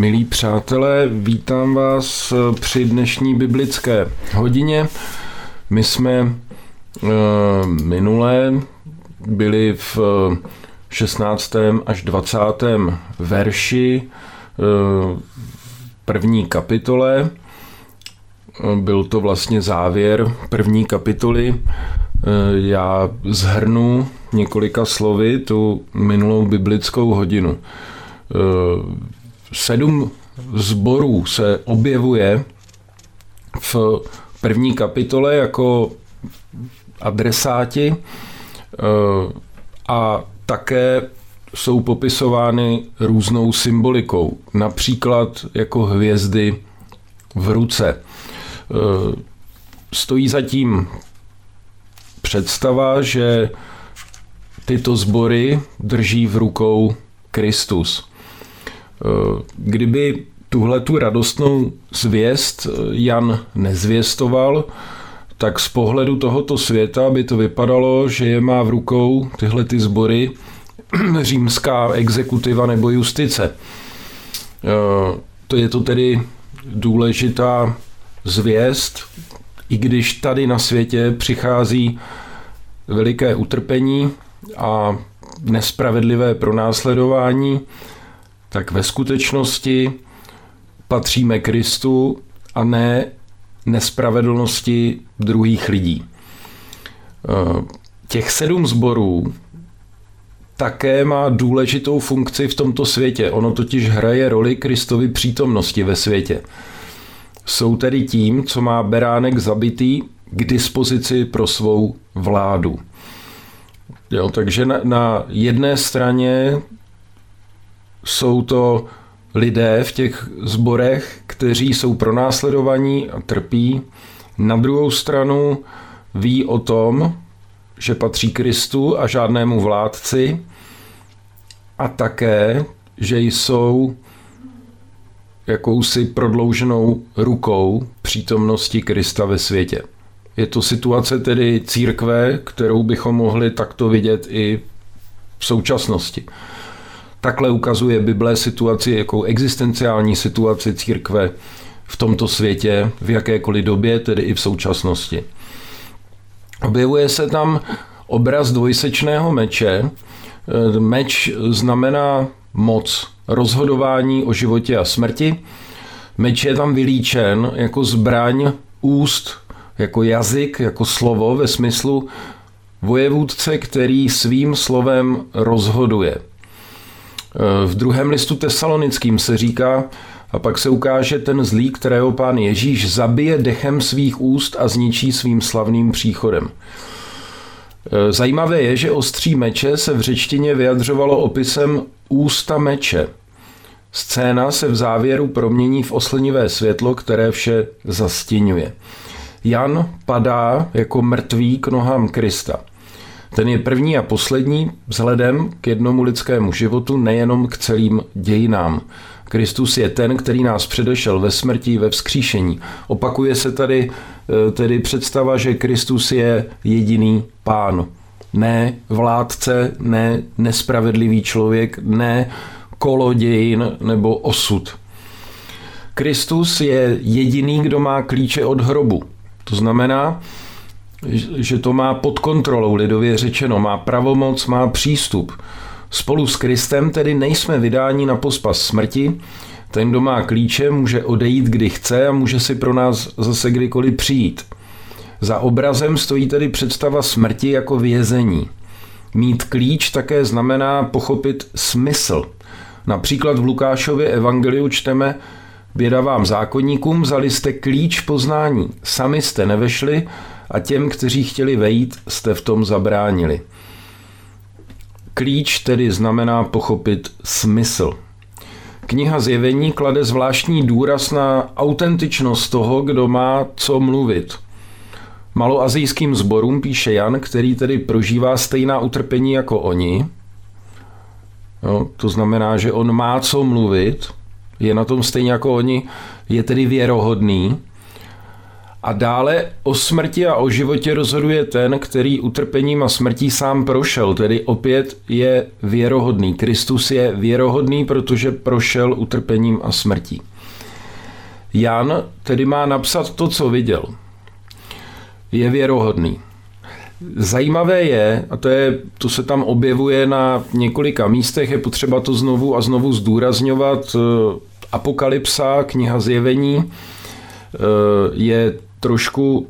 Milí přátelé, vítám vás při dnešní biblické hodině. My jsme uh, minulé byli v 16. až 20. verši první kapitole. Byl to vlastně závěr první kapitoly. Já zhrnu několika slovy tu minulou biblickou hodinu sedm zborů se objevuje v první kapitole jako adresáti eh, a také jsou popisovány různou symbolikou, například jako hvězdy v ruce. Eh, stojí zatím představa, že tyto sbory drží v rukou Kristus. Eh, kdyby tuhle tu radostnou zvěst eh, Jan nezvěstoval, tak z pohledu tohoto světa by to vypadalo, že je má v rukou tyhle ty sbory římská exekutiva nebo justice. Eh, to je to tedy důležitá zvěst, i když tady na světě přichází veliké utrpení a nespravedlivé pronásledování, tak ve skutečnosti patříme Kristu a ne nespravedlnosti druhých lidí. Eh, těch sedm zborů také má důležitou funkci v tomto světě. Ono totiž hraje roli Kristovy přítomnosti ve světě. Jsou tedy tím, co má beránek zabitý k dispozici pro svou vládu. Jo, takže na, na jedné straně jsou to lidé v těch zborech, kteří jsou pronásledovaní a trpí. Na druhou stranu ví o tom, že patří Kristu a žádnému vládci a také, že jsou jakousi prodlouženou rukou přítomnosti Krista ve světě. Je to situace tedy církve, kterou bychom mohli takto vidět i v současnosti. Takhle ukazuje Bible situaci, jako existenciální situaci církve v tomto světě, v jakékoliv době, tedy i v současnosti. Objevuje se tam obraz dvojsečného meče. Meč znamená moc, rozhodování o životě a smrti. Meč je tam vylíčen jako zbraň úst, jako jazyk, jako slovo ve smyslu vojevůdce, který svým slovem rozhoduje. V druhém listu tesalonickým se říká, a pak se ukáže ten zlý, kterého pán Ježíš zabije dechem svých úst a zničí svým slavným příchodem. Zajímavé je, že ostří meče se v řečtině vyjadřovalo opisem ústa meče. Scéna se v závěru promění v oslnivé světlo, které vše zastěňuje. Jan padá jako mrtvý k nohám Krista. Ten je první a poslední vzhledem k jednomu lidskému životu, nejenom k celým dějinám. Kristus je ten, který nás předešel ve smrti, ve vzkříšení. Opakuje se tady eh, tedy představa, že Kristus je jediný pán. Ne vládce, ne nespravedlivý člověk, ne kolo dějin nebo osud. Kristus je jediný, kdo má klíče od hrobu. To znamená, že to má pod kontrolou, lidově řečeno, má pravomoc, má přístup. Spolu s Kristem tedy nejsme vydáni na pospas smrti, ten, kdo má klíče, může odejít, kdy chce a může si pro nás zase kdykoliv přijít. Za obrazem stojí tedy představa smrti jako vězení. Mít klíč také znamená pochopit smysl. Například v Lukášově evangeliu čteme Běda vám zákonníkům, vzali jste klíč poznání. Sami jste nevešli a těm, kteří chtěli vejít, jste v tom zabránili. Klíč tedy znamená pochopit smysl. Kniha Zjevení klade zvláštní důraz na autentičnost toho, kdo má co mluvit. Maloazijským zborům píše Jan, který tedy prožívá stejná utrpení jako oni. Jo, to znamená, že on má co mluvit, je na tom stejně jako oni, je tedy věrohodný, A dále o smrti a o životě rozhoduje ten, který utrpením a smrtí sám prošel, tedy opět je věrohodný. Kristus je věrohodný, protože prošel utrpením a smrtí. Jan tedy má napsat to, co viděl. Je věrohodný. Zajímavé je, a to, je, to se tam objevuje na několika místech, je potřeba to znovu a znovu zdůrazňovat. Apokalypsa, kniha zjevení, eh, je trošku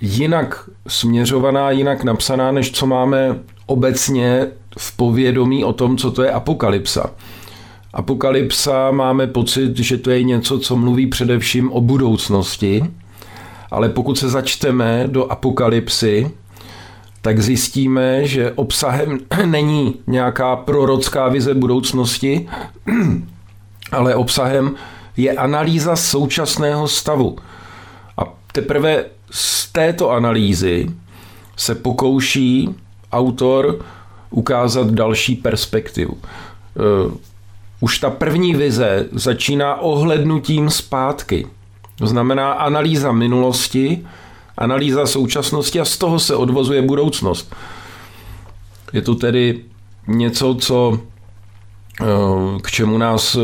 jinak směřovaná, jinak napsaná, než co máme obecně v povědomí o tom, co to je apokalypsa. Apokalypsa máme pocit, že to je něco, co mluví především o budoucnosti, ale pokud se začteme do apokalypsy, tak zjistíme, že obsahem není nějaká prorocká vize budoucnosti, ale obsahem je analýza současného stavu. Teprve z této analýzy se pokouší autor ukázat další perspektivu. Eh, už ta první vize začíná ohlednutím zpátky. To znamená analýza minulosti, analýza současnosti a z toho se odvozuje budoucnost. Je to tedy něco, co k čemu nás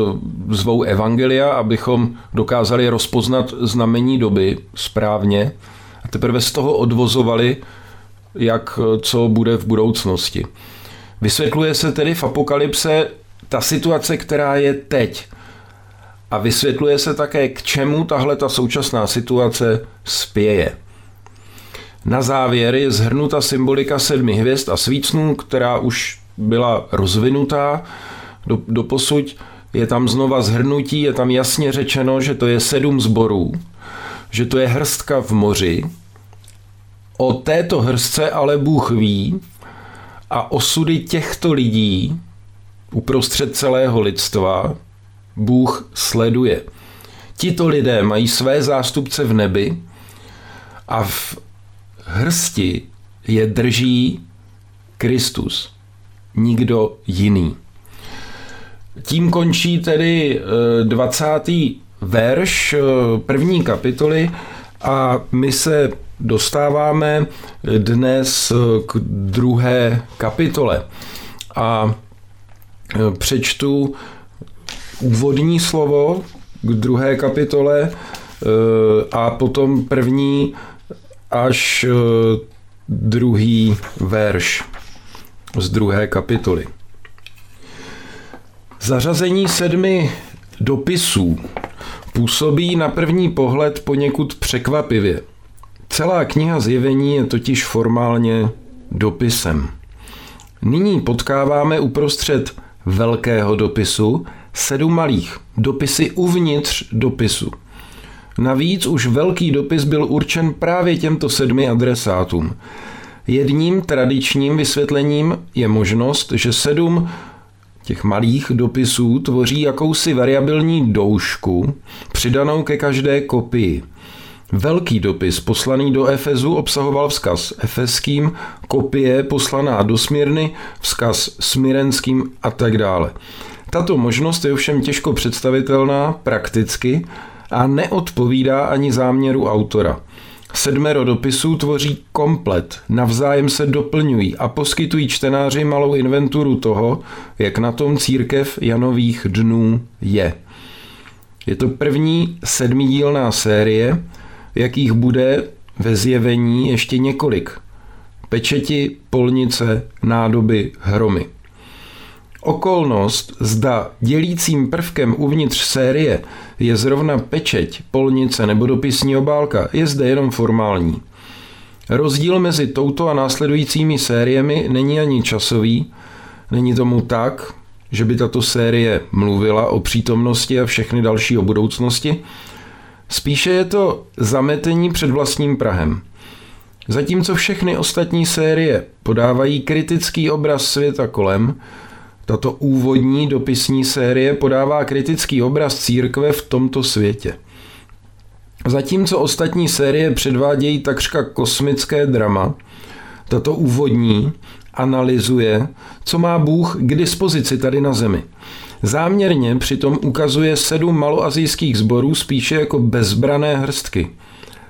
zvou evangelia, abychom dokázali rozpoznat znamení doby správně a teprve z toho odvozovali, jak co bude v budoucnosti. Vysvětluje se tedy v apokalypse ta situace, která je teď. A vysvětluje se také, k čemu tahle ta současná situace spěje. Na závěr je zhrnuta symbolika sedmi hvězd a svícnů, která už byla rozvinutá do, do posuť. Je tam znova zhrnutí, je tam jasně řečeno, že to je sedm zborů, že to je hrstka v moři. O této hrstce ale Bůh ví a osudy těchto lidí uprostřed celého lidstva Bůh sleduje. Tito lidé mají své zástupce v nebi a v hrsti je drží Kristus, nikdo jiný. Tím končí tedy 20. Eh, verš eh, první kapitoly a my se dostáváme dnes eh, k druhé kapitole. A přečtu úvodní slovo k druhé kapitole a potom první až druhý verš z druhé kapitoly. Zařazení sedmi dopisů působí na první pohled poněkud překvapivě. Celá kniha zjevení je totiž formálně dopisem. Nyní potkáváme uprostřed velkého dopisu sedm malých, dopisy uvnitř dopisu – Navíc už velký dopis byl určen právě těmto sedmi adresátům. Jedním tradičním vysvětlením je možnost, že sedm těch malých dopisů tvoří jakousi variabilní doušku, přidanou ke každé kopii. Velký dopis poslaný do Efezu obsahoval vzkaz efeským, kopie poslaná do Smírny, vzkaz smirenským a tak dále. Tato možnost je ovšem těžko představitelná prakticky, a neodpovídá ani záměru autora. Sedmero dopisů tvoří komplet, navzájem se doplňují a poskytují čtenáři malou inventuru toho, jak na tom církev Janových dnů je. Je to první sedmidílná série, jakých bude ve zjevení ještě několik. Pečeti, polnice, nádoby, hromy. Okolnost, zda dělícím prvkem uvnitř série je zrovna pečeť, polnice nebo dopisní obálka, je zde jenom formální. Rozdíl mezi touto a následujícími sériemi není ani časový, není tomu tak, že by tato série mluvila o přítomnosti a všechny další o budoucnosti. Spíše je to zametení před vlastním Prahem. Zatímco všechny ostatní série podávají kritický obraz světa kolem, tato úvodní dopisní série podává kritický obraz církve v tomto světě. Zatímco ostatní série předvádějí takřka kosmické drama, tato úvodní analyzuje, co má Bůh k dispozici tady na zemi. Záměrně přitom ukazuje sedm maloazijských sborů spíše jako bezbrané hrstky.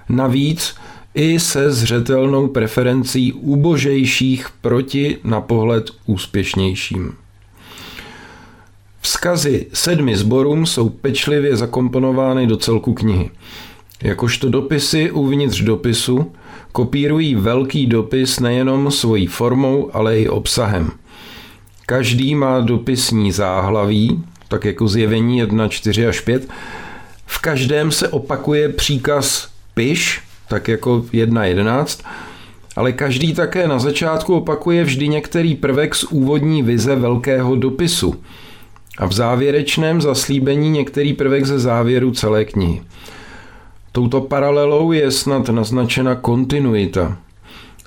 Navíc i se zřetelnou preferencí ubožejších proti na pohled úspěšnějším. Vzkazy sedmi sborům jsou pečlivě zakomponovány do celku knihy. Jakožto dopisy uvnitř dopisu kopírují velký dopis nejenom svojí formou, ale i obsahem. Každý má dopisní záhlaví, tak jako zjevení 1, 4 až 5. V každém se opakuje příkaz piš, tak jako 1.11, ale každý také na začátku opakuje vždy některý prvek z úvodní vize velkého dopisu a v závěrečném zaslíbení některý prvek ze závěru celé knihy. Touto paralelou je snad naznačena kontinuita.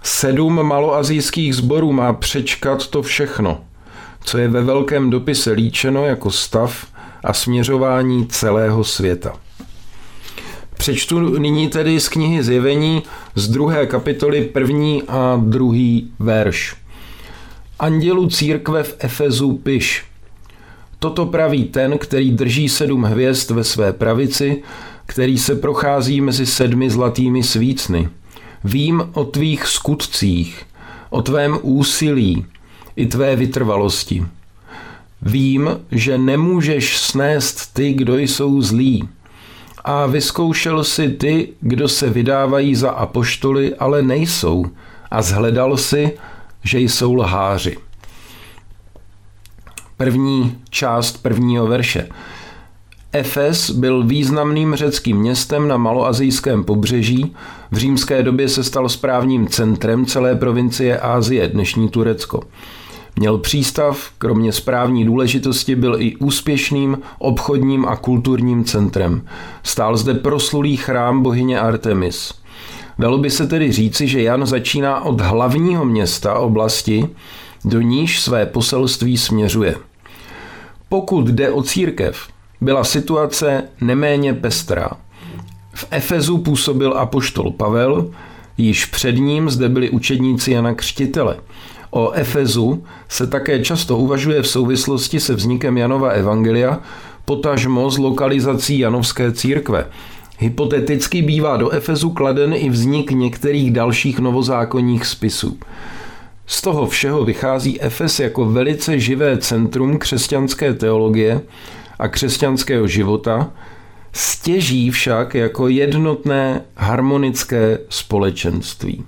Sedm maloazijských sborů má přečkat to všechno, co je ve velkém dopise líčeno jako stav a směřování celého světa. Přečtu nyní tedy z knihy Zjevení z druhé kapitoly první a druhý verš. Andělu církve v Efezu piš. Toto praví ten, který drží sedm hvězd ve své pravici, který se prochází mezi sedmi zlatými svícny. Vím o tvých skutcích, o tvém úsilí i tvé vytrvalosti. Vím, že nemůžeš snést ty, kdo jsou zlí, a vyzkoušel si ty, kdo se vydávají za apoštoly, ale nejsou, a zhledal si, že jsou lháři. První část prvního verše. Efes byl významným řeckým městem na maloazijském pobřeží. V římské době se stal správním centrem celé provincie Ázie, dnešní Turecko. Měl přístav, kromě správní důležitosti byl i úspěšným obchodním a kulturním centrem. Stál zde proslulý chrám bohyně Artemis. Dalo by se tedy říci, že Jan začíná od hlavního města oblasti, do níž své poselství směřuje. Pokud jde o církev, byla situace neméně pestrá. V Efezu působil apoštol Pavel, již před ním zde byli učedníci Jana Křtitele – O Efezu se také často uvažuje v souvislosti se vznikem Janova Evangelia, potažmo s lokalizací Janovské církve. Hypoteticky bývá do Efezu kladen i vznik některých dalších novozákonních spisů. Z toho všeho vychází Efes jako velice živé centrum křesťanské teologie a křesťanského života, stěží však jako jednotné harmonické společenství.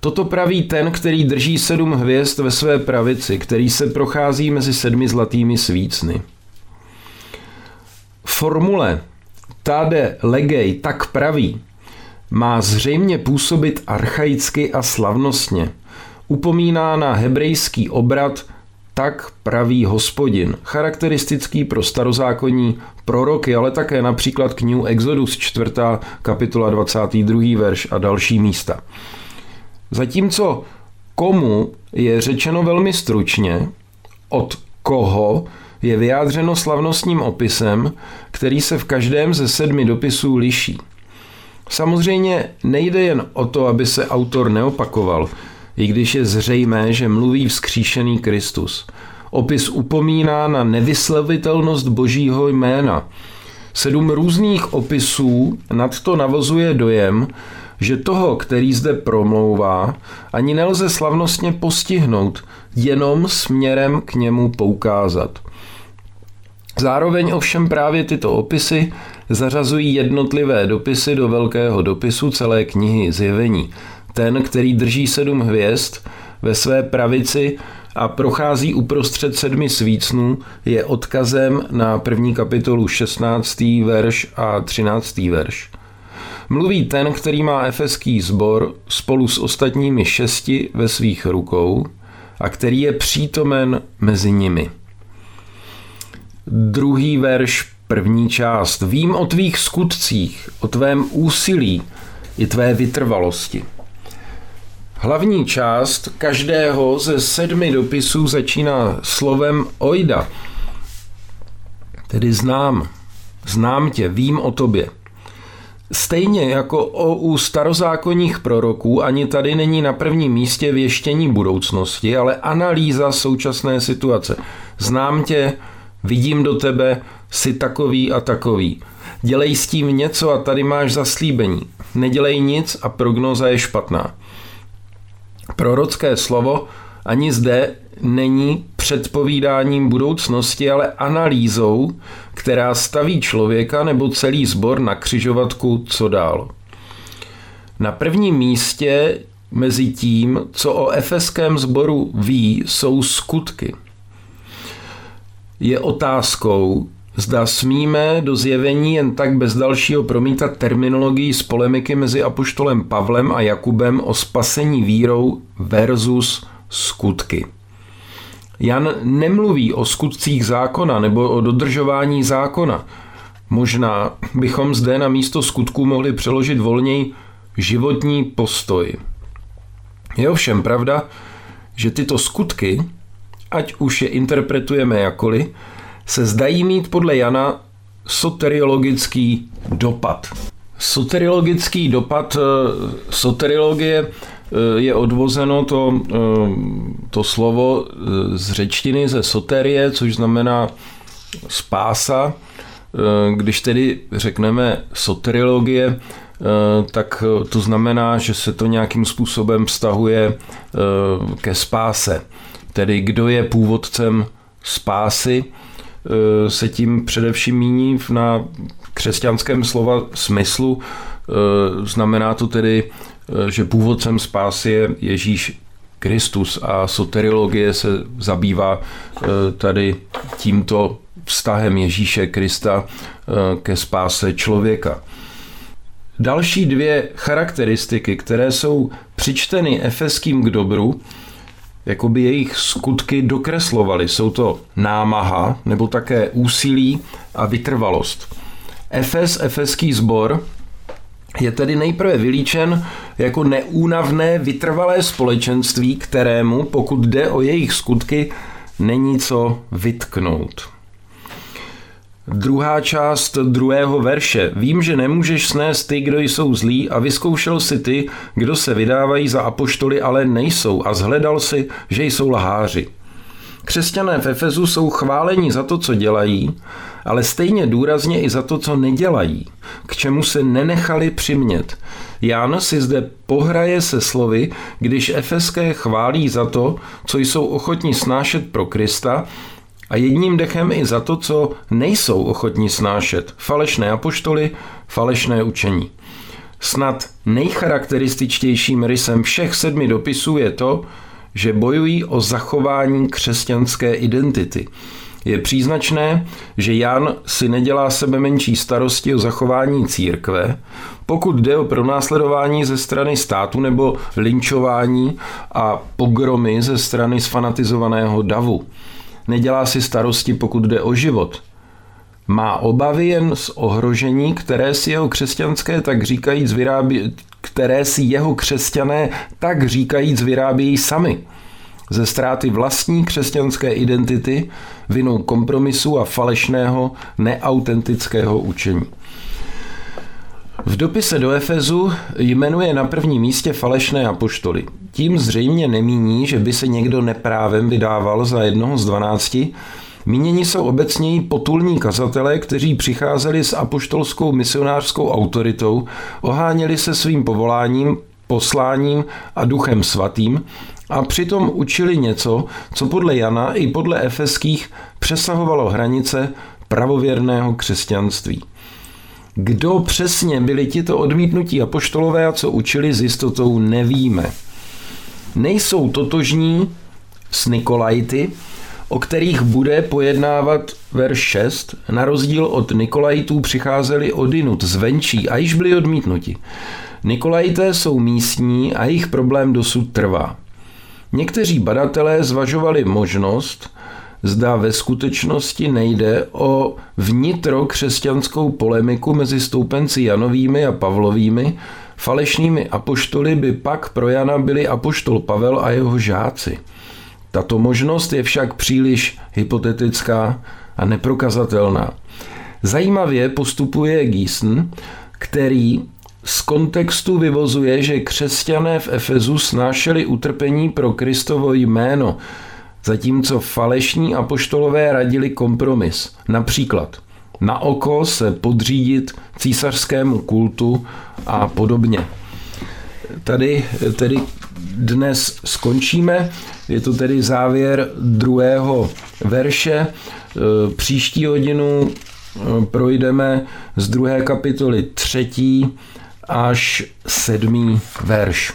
Toto praví ten, který drží sedm hvězd ve své pravici, který se prochází mezi sedmi zlatými svícny. Formule Tade legej tak praví má zřejmě působit archaicky a slavnostně. Upomíná na hebrejský obrat tak praví hospodin, charakteristický pro starozákonní proroky, ale také například knihu Exodus 4. kapitola 22. verš a další místa. Zatímco komu je řečeno velmi stručně, od koho je vyjádřeno slavnostním opisem, který se v každém ze sedmi dopisů liší. Samozřejmě nejde jen o to, aby se autor neopakoval, i když je zřejmé, že mluví vzkříšený Kristus. Opis upomíná na nevyslovitelnost božího jména. Sedm různých opisů nad to navozuje dojem, že toho, který zde promlouvá, ani nelze slavnostně postihnout, jenom směrem k němu poukázat. Zároveň ovšem právě tyto opisy zařazují jednotlivé dopisy do velkého dopisu celé knihy Zjevení. Ten, který drží sedm hvězd ve své pravici a prochází uprostřed sedmi svícnů, je odkazem na první kapitolu 16. verš a 13. verš. Mluví ten, který má efeský sbor spolu s ostatními šesti ve svých rukou a který je přítomen mezi nimi. Druhý verš, první část. Vím o tvých skutcích, o tvém úsilí i tvé vytrvalosti. Hlavní část každého ze sedmi dopisů začíná slovem oida, tedy znám, znám tě, vím o tobě. Stejně jako o u starozákonních proroků, ani tady není na prvním místě věštění budoucnosti, ale analýza současné situace. Znám tě, vidím do tebe, jsi takový a takový. Dělej s tím něco a tady máš zaslíbení. Nedělej nic a prognoza je špatná. Prorocké slovo ani zde není předpovídáním budoucnosti, ale analýzou, která staví člověka nebo celý sbor na křižovatku co dál. Na prvním místě mezi tím, co o efeském sboru ví, jsou skutky. Je otázkou, Zda smíme do zjevení jen tak bez dalšího promítat terminologii z polemiky mezi apoštolem Pavlem a Jakubem o spasení vírou versus skutky. Jan nemluví o skutcích zákona nebo o dodržování zákona. Možná bychom zde na místo skutků mohli přeložit volněji životní postoj. Je ovšem pravda, že tyto skutky, ať už je interpretujeme jakoli, se zdají mít podle Jana soteriologický dopad. Soteriologický dopad eh, soteriologie eh, je odvozeno to, eh, to slovo z řečtiny ze soterie, což znamená spása. Když tedy řekneme soteriologie, tak to znamená, že se to nějakým způsobem vztahuje ke spáse. Tedy kdo je původcem spásy, Eh, se tím především míní na křesťanském slova smyslu. Eh, znamená to tedy, eh, že původcem spásy je Ježíš Kristus a soteriologie se zabývá tady tímto vztahem Ježíše Krista ke spáse člověka. Další dvě charakteristiky, které jsou přičteny efeským k dobru, jakoby jejich skutky dokreslovaly. Jsou to námaha nebo také úsilí a vytrvalost. Efes, efeský sbor, je tedy nejprve vylíčen jako neúnavné vytrvalé společenství, kterému, pokud jde o jejich skutky, není co vytknout. Druhá část druhého verše. Vím, že nemůžeš snést ty, kdo jsou zlí a vyzkoušel si ty, kdo se vydávají za apoštoly, ale nejsou a zhledal si, že jsou lháři. Křesťané v Efezu jsou chváleni za to, co dělají, ale stejně důrazně i za to, co nedělají, k čemu se nenechali přimět. Jan si zde pohraje se slovy, když efeské chválí za to, co jsou ochotní snášet pro Krista a jedním dechem i za to, co nejsou ochotní snášet falešné apoštoly, falešné učení. Snad nejcharakterističtějším rysem všech sedmi dopisů je to, že bojují o zachování křesťanské identity. Je příznačné, že Jan si nedělá sebe menší starosti o zachování církve, pokud jde o pronásledování ze strany státu nebo linčování a pogromy ze strany sfanatizovaného davu nedělá si starosti, pokud jde o život. Má obavy jen z ohrožení, které si jeho křesťanské tak říkajíc vyrábí, které si jeho křesťané tak říkajíc vyrábějí sami. Ze ztráty vlastní křesťanské identity, vinou kompromisu a falešného, neautentického učení. V dopise do Efezu jmenuje na prvním místě falešné apoštoly. Tím zřejmě nemíní, že by se někdo neprávem vydával za jednoho z dvanácti. Mínění jsou obecněji potulní kazatelé, kteří přicházeli s apoštolskou misionářskou autoritou, oháněli se svým povoláním, posláním a duchem svatým a přitom učili něco, co podle Jana i podle efeských přesahovalo hranice pravověrného křesťanství. Kdo přesně byli tito odmítnutí apoštolové a co učili s jistotou nevíme. Nejsou totožní s Nikolajty, o kterých bude pojednávat verš 6. Na rozdíl od Nikolajtů přicházeli odinut zvenčí a již byli odmítnuti. Nikolajité jsou místní a jejich problém dosud trvá. Někteří badatelé zvažovali možnost, zda ve skutečnosti nejde o vnitrokřesťanskou polemiku mezi stoupenci Janovými a Pavlovými, falešnými apoštoly by pak pro Jana byli apoštol Pavel a jeho žáci. Tato možnost je však příliš hypotetická a neprokazatelná. Zajímavě postupuje Giesen, který z kontextu vyvozuje, že křesťané v Efezu snášeli utrpení pro Kristovo jméno, zatímco falešní apoštolové radili kompromis. Například na oko se podřídit císařskému kultu a podobně. Tady tedy dnes skončíme. Je to tedy závěr druhého verše. Příští hodinu projdeme z druhé kapitoly třetí až sedmý verš.